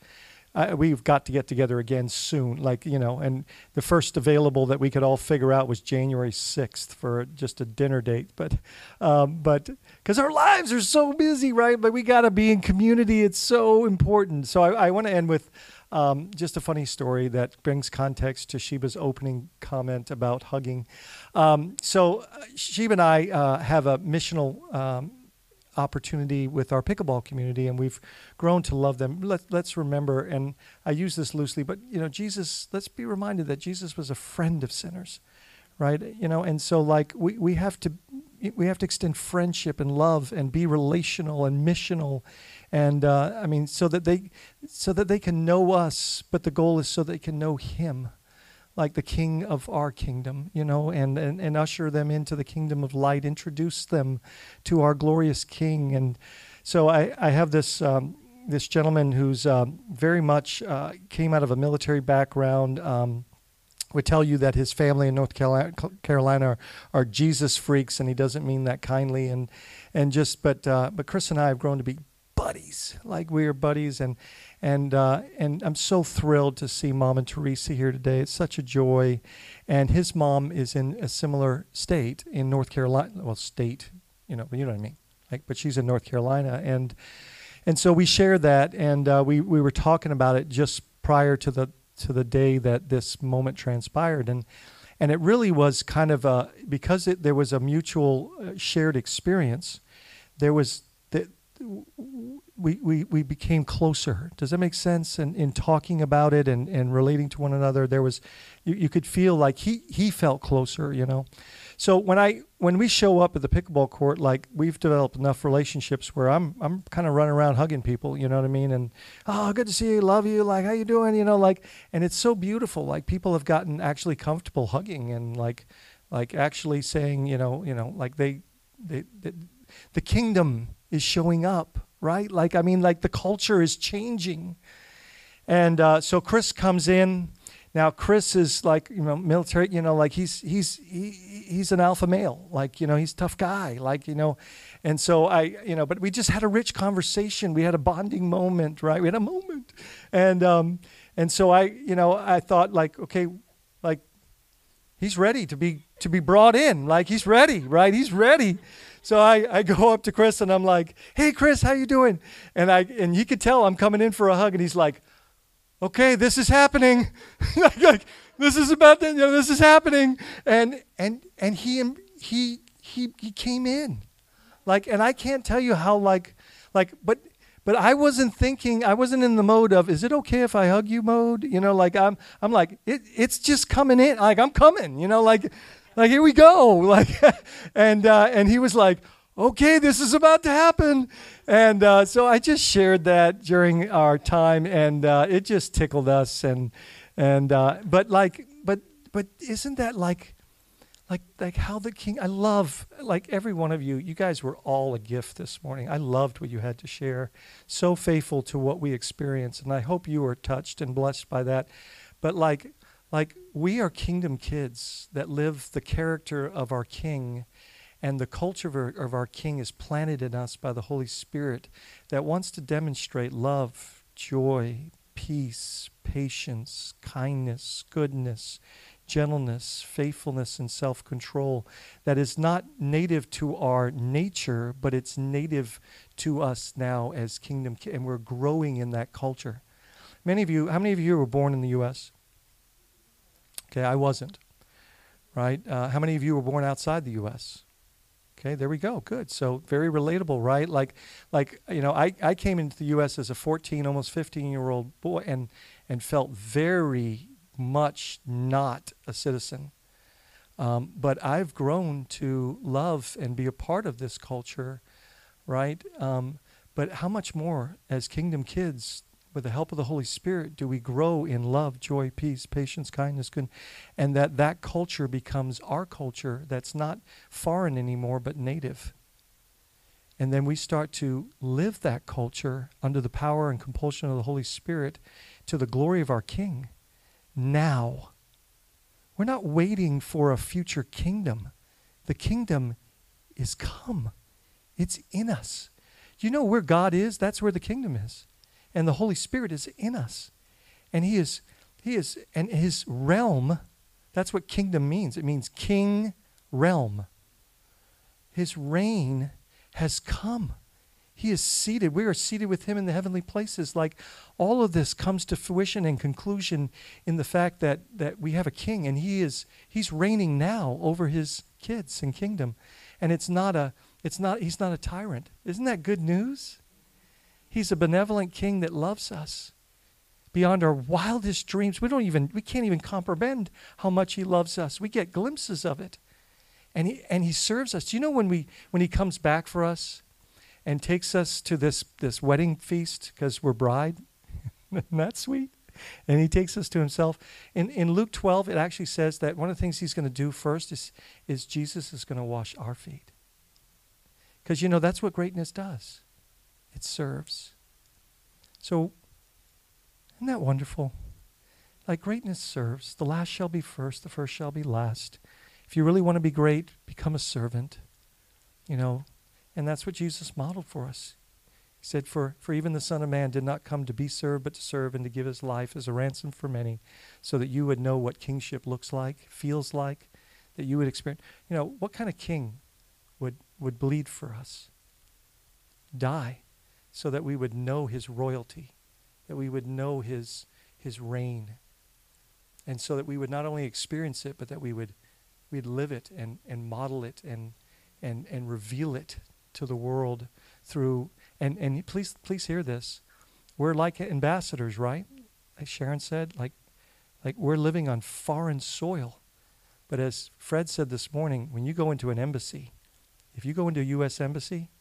We've got to get together again soon. Like, you know, and the first available that we could all figure out was January 6th for just a dinner date. But, um, but, because our lives are so busy, right? But we got to be in community. It's so important. So I, I want to end with um, just a funny story that brings context to Sheba's opening comment about hugging. Um, so uh, Sheba and I uh, have a missional um, opportunity with our pickleball community, and we've grown to love them. Let, let's remember, and I use this loosely, but you know, Jesus. Let's be reminded that Jesus was a friend of sinners, right? You know, and so like we we have to we have to extend friendship and love and be relational and missional and uh, I mean, so that they so that they can know us, but the goal is so they can know Him, like the King of our kingdom, you know, and and, and usher them into the kingdom of light, introduce them to our glorious King, and so I I have this. Um, this gentleman who's uh, very much uh, came out of a military background um, would tell you that his family in North Carolina, are, are, Jesus freaks, and he doesn't mean that kindly. And and just but uh, but Chris and I have grown to be buddies, like we are buddies, and and uh, and I'm so thrilled to see Mom and Teresa here today. It's such a joy, and his mom is in a similar state in North Carolina. Well, state, you know, you know what I mean. Like, but she's in North Carolina, and and so we shared that, and uh, we we were talking about it just prior to the to the day that this moment transpired, and and it really was kind of a because it, there was a mutual uh, shared experience. There was we, we, we became closer. Does that make sense? And in talking about it and, and relating to one another, there was, you, you could feel like he, he felt closer, you know? So when I, when we show up at the pickleball court, like we've developed enough relationships where I'm, I'm kind of running around hugging people, you know what I mean? And, oh, good to see you. Love you. Like, how you doing? You know, like, and it's so beautiful. Like people have gotten actually comfortable hugging and like, like actually saying, you know, you know, like they, they, they the kingdom is showing up, right? Like, I mean, like the culture is changing. And uh, so Chris comes in. Now Chris is like you know military, you know, like he's he's he, he's an alpha male, like you know he's tough guy, like you know, and so I you know, but we just had a rich conversation. We had a bonding moment, right? We had a moment, and um, and so I you know I thought like okay, like he's ready to be to be brought in, like he's ready, right? He's ready, so I, I go up to Chris and I'm like, "Hey, Chris, how you doing?" And I and he could tell I'm coming in for a hug, and he's like, "Okay, this is happening. like, this is about to, you know, this is happening." And and and he he he he came in, like, and I can't tell you how like like, but but I wasn't thinking, I wasn't in the mode of, is it okay if I hug you mode? You know, like I'm, I'm like, it, it's just coming in, like I'm coming, you know, like, like here we go. Like and uh, and he was like okay this is about to happen. And uh, so i just shared that during our time and uh, it just tickled us and and uh, but like but but isn't that like like like how the king i love like every one of you you guys were all a gift this morning. I loved what you had to share. So faithful to what we experienced and i hope you were touched and blessed by that. But like like, we are kingdom kids that live the character of our king, and the culture of our, king is planted in us by the Holy Spirit that wants to demonstrate love, joy, peace, patience, kindness, goodness, gentleness, faithfulness, and self control that is not native to our nature, but it's native to us now as kingdom, ki- and we're growing in that culture. Many of you, how many of you were born in the U.S.? Okay, I wasn't. Right? Uh, how many of you were born outside the U.S.? Okay, there we go. Good. So very relatable, right? Like, like you know, I, I came into the U.S. as a 14, almost 15 year old boy, and and felt very much not a citizen. Um, but I've grown to love and be a part of this culture, right? Um, but how much more as kingdom kids, with the help of the Holy Spirit, do we grow in love, joy, peace, patience, kindness, good, and that that culture becomes our culture that's not foreign anymore but native. And then we start to live that culture under the power and compulsion of the Holy Spirit to the glory of our King now. We're not waiting for a future kingdom. The kingdom is come, it's in us. You know where God is? That's where the kingdom is. And the Holy Spirit is in us. And He is, He is, and His realm, that's what kingdom means. It means king realm. His reign has come. He is seated. We are seated with him in the heavenly places. Like all of this comes to fruition and conclusion in the fact that, that we have a king and he is he's reigning now over his kids and kingdom. And it's not a it's not he's not a tyrant. Isn't that good news? He's a benevolent king that loves us beyond our wildest dreams. We don't even we can't even comprehend how much he loves us. We get glimpses of it. And he and he serves us. Do you know when we when he comes back for us and takes us to this this wedding feast because we're bride? Isn't that sweet? And he takes us to himself. In in Luke 12, it actually says that one of the things he's going to do first is is Jesus is going to wash our feet. Because you know that's what greatness does. It serves. So isn't that wonderful? Like greatness serves. The last shall be first, the first shall be last. If you really want to be great, become a servant. You know, and that's what Jesus modeled for us. He said, for, for even the Son of Man did not come to be served, but to serve and to give his life as a ransom for many, so that you would know what kingship looks like, feels like, that you would experience. You know, what kind of king would, would bleed for us? Die, so that we would know his royalty, that we would know his, his reign, and so that we would not only experience it, but that we would we'd live it and, and model it and, and, and reveal it to the world through and, and please please hear this. We're like ambassadors, right? Like Sharon said, like like we're living on foreign soil. But as Fred said this morning, when you go into an embassy, if you go into a US embassy,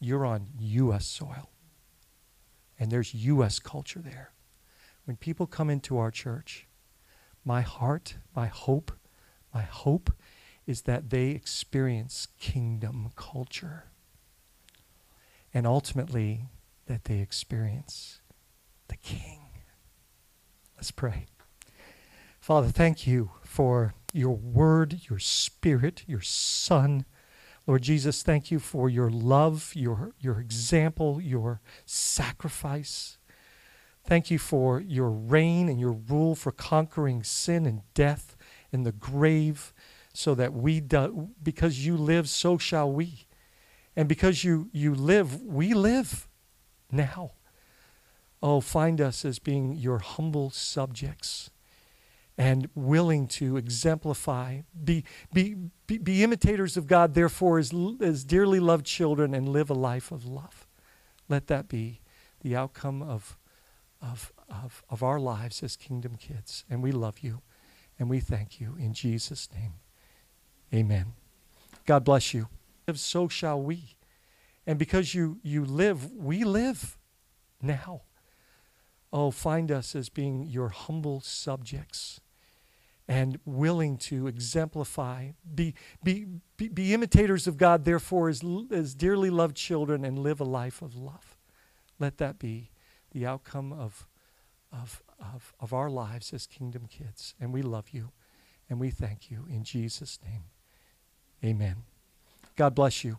you're on US soil. And there's US culture there. When people come into our church, my heart, my hope, my hope is that they experience kingdom culture. And ultimately, that they experience the King. Let's pray. Father, thank you for your word, your spirit, your Son. Lord Jesus, thank you for your love, your, your example, your sacrifice. Thank you for your reign and your rule for conquering sin and death and the grave so that we do, because you live so shall we. And because you you live we live now. Oh find us as being your humble subjects and willing to exemplify be be be, be imitators of god therefore as, as dearly loved children and live a life of love let that be the outcome of of of, of our lives as kingdom kids and we love you and we thank you in Jesus' name. Amen. God bless you. So shall we. And because you, you live, we live now. Oh, find us as being your humble subjects and willing to exemplify, be, be, be, be imitators of God, therefore, as, as dearly loved children, and live a life of love. Let that be the outcome of, of, of, of our lives as kingdom kids. And we love you and we thank you in Jesus' name. Amen. God bless you.